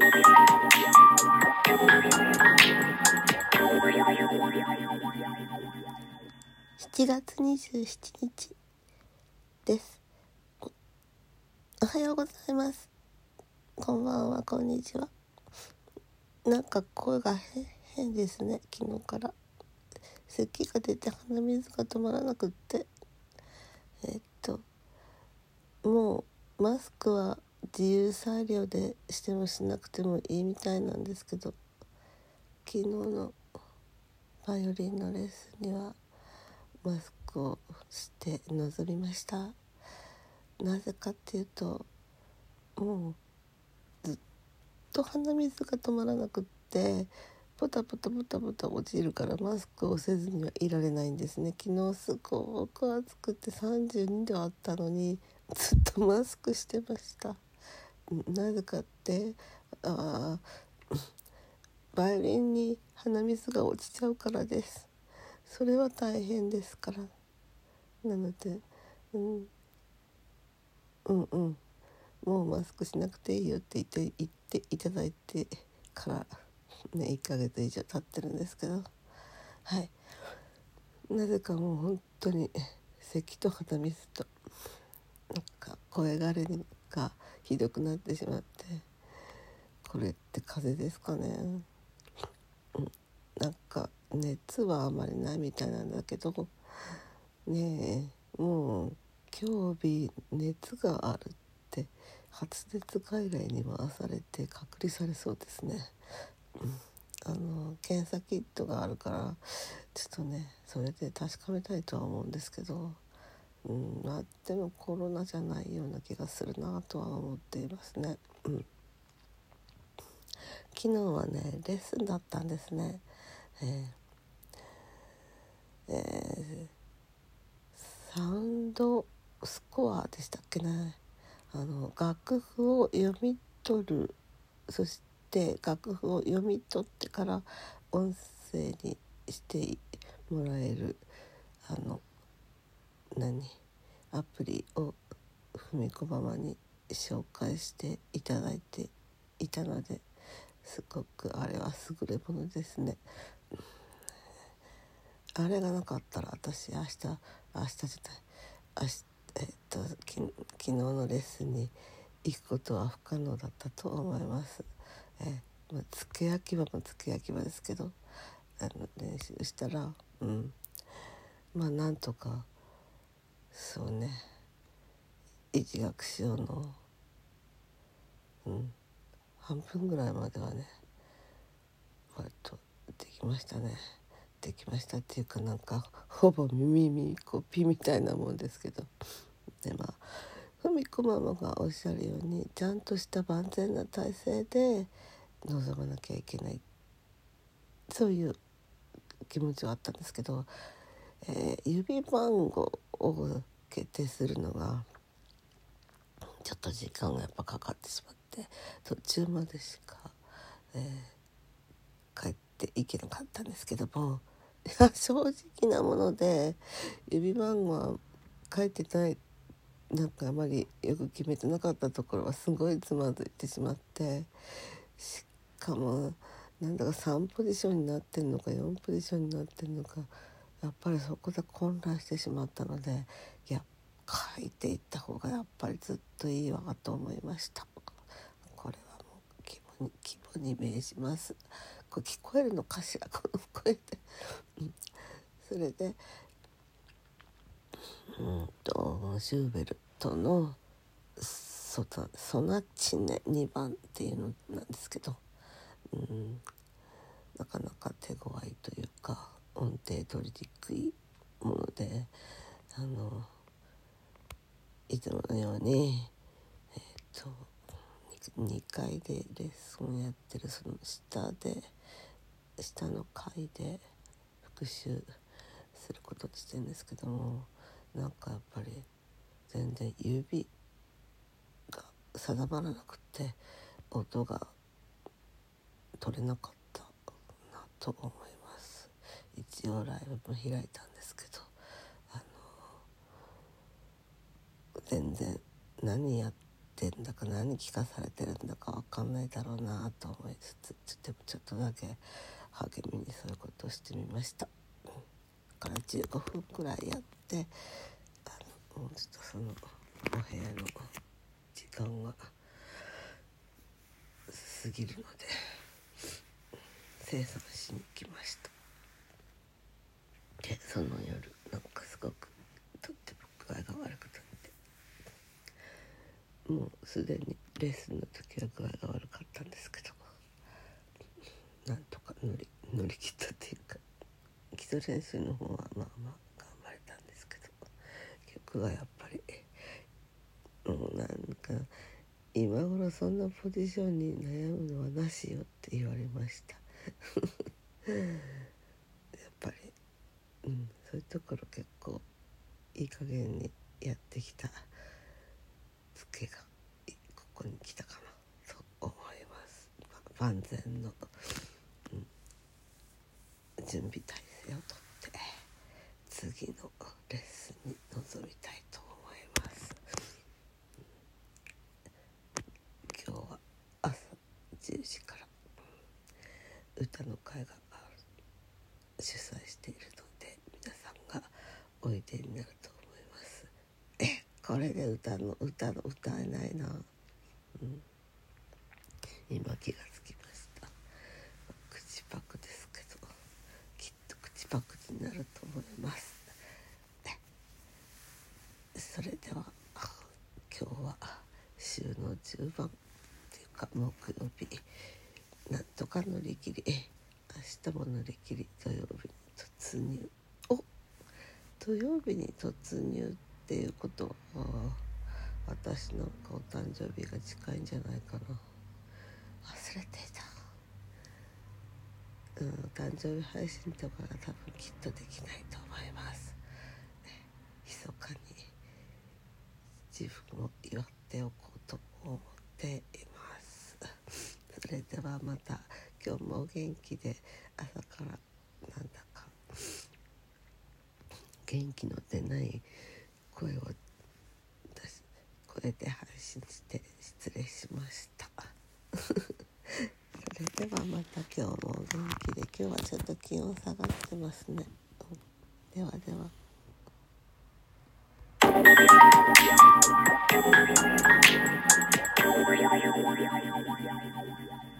7月27日です。おはようございます。こんばんは、こんにちは。なんか声が変変ですね、昨日から。咳が出て鼻水が止まらなくって。えっと、もうマスクは自由裁量でしてもしなくてもいいみたいなんですけど、昨日のバイオリンのレッスンにはマスクをして臨みました。なぜかっていうともうずっと鼻水が止まらなくってポタポタポタポタ落ちるからマスクをせずにはいられないんですね。昨日すごく暑くて32度あったのにずっとマスクしてました。なぜかってあバイオリンに鼻水が落ちちゃうからです。それは大変ですから。なので、うん、うんうん。もうマスクしなくていいよって言って言っていただいてからね1ヶ月以上経ってるんですけど。はい。なぜかもう本当に咳と鼻水となんか声がれにがひどくなってしまって。これって風邪ですかね、うん、なんか熱はあまりないみたいなんだけど。ねえもう今日日熱があるって発熱外来に回されて隔離されそうですね、あの検査キットがあるからちょっとねそれで確かめたいとは思うんですけど、うん、まあでもコロナじゃないような気がするなとは思っていますね、うん、昨日はねレッスンだったんですね。えーえー、サウンドスコアでしたっけね。あの楽譜を読み取る。そして楽譜を読み取ってから音声にしてもらえる。あの何？アプリをふみこママに紹介していただいていたのですごくあれは優れものですね。あれがなかったら私明日明日じゃない明日えっとき昨日のレッスンに行くことは不可能だったと思います。えまあ、つけ焼き場もつけ焼き場ですけどあの練習したらうんまあなんとかそうね。一学章の。うん。半分ぐらいまではね割とできましたね。できましたっていうかなんかほぼ耳耳コピみたいなもんですけど。でまあふみこママがおっしゃるようにちゃんとした万全な体制で臨まなきゃいけない。そういう気持ちはあったんですけど、えー、指番号を決定するのがちょっと時間がやっぱかかってしまって途中までしか、えー、帰っていけなかったんですけども正直なもので指番号は書いてないなんかあまりよく決めてなかったところはすごいつまずいてしまってしかもなんだか3ポジションになってんのか4ポジションになってんのかやっぱりそこで混乱してしまったのでいや書いていった方がやっぱりずっといいわと思いました。これはもう規模にに銘じます。これ聞こえるのかしら？この声で、それでうんとシューベルトのソソナチネ2番っていうのなんですけど、うん、なかなか手強いというか音程取りにくいものであのいつものようにえっ、ー、と 2, 階でレッスンやってるその下で下の階で復習することにしてるんですけどもなんかやっぱり全然指が定まらなくて音が取れなかったなと思います。一応ライブも開いたんですけどあの全然何やってんだか何聞かされてるんだか分かんないだろうなと思いつつでもちょっとだけ励みにそういうことをしてみました。から15分くらいやってあのもうちょっとそのお部屋の時間が過ぎるので清算しに来ましたでその夜なんかすごくとっても具合が悪くなって。もうすでにレッスンの時は具合が悪かったんですけど。なんとか乗り乗り切ったっていうか基礎練習の方はまあまあ頑張れたんですけど。曲がやっぱりもうなんか今頃そんなポジションに悩むのはなしよって言われました。そういうところ結構いい加減にやってきたツケがここに来たかなと思います。万全の、うん、準備体制をとって次のレッスンに臨みたいと思います。今日は朝10時から歌の会が主催しているので皆さんがおいでになると思います。えこれで歌の歌の歌えないな、うん、今気がつきました。口パクですけど。きっと口パクになると思います。それでは今日は週の10番っていうか木曜日。なんとか乗り切り。明日も乗り切り。土曜日に突入。土曜日に突入っていうことは私なんかお誕生日が近いんじゃないかな。忘れていた。うん誕生日配信とかが多分きっとできないと思います。密かに自分を祝っておこうと思っています。それではまた。今日もお元気で朝からなんだか。元気の出ない声を出し声で配信して失礼しましたそれではまた今日も元気で今日はちょっと気温下がってますね、ではでは。Thank you.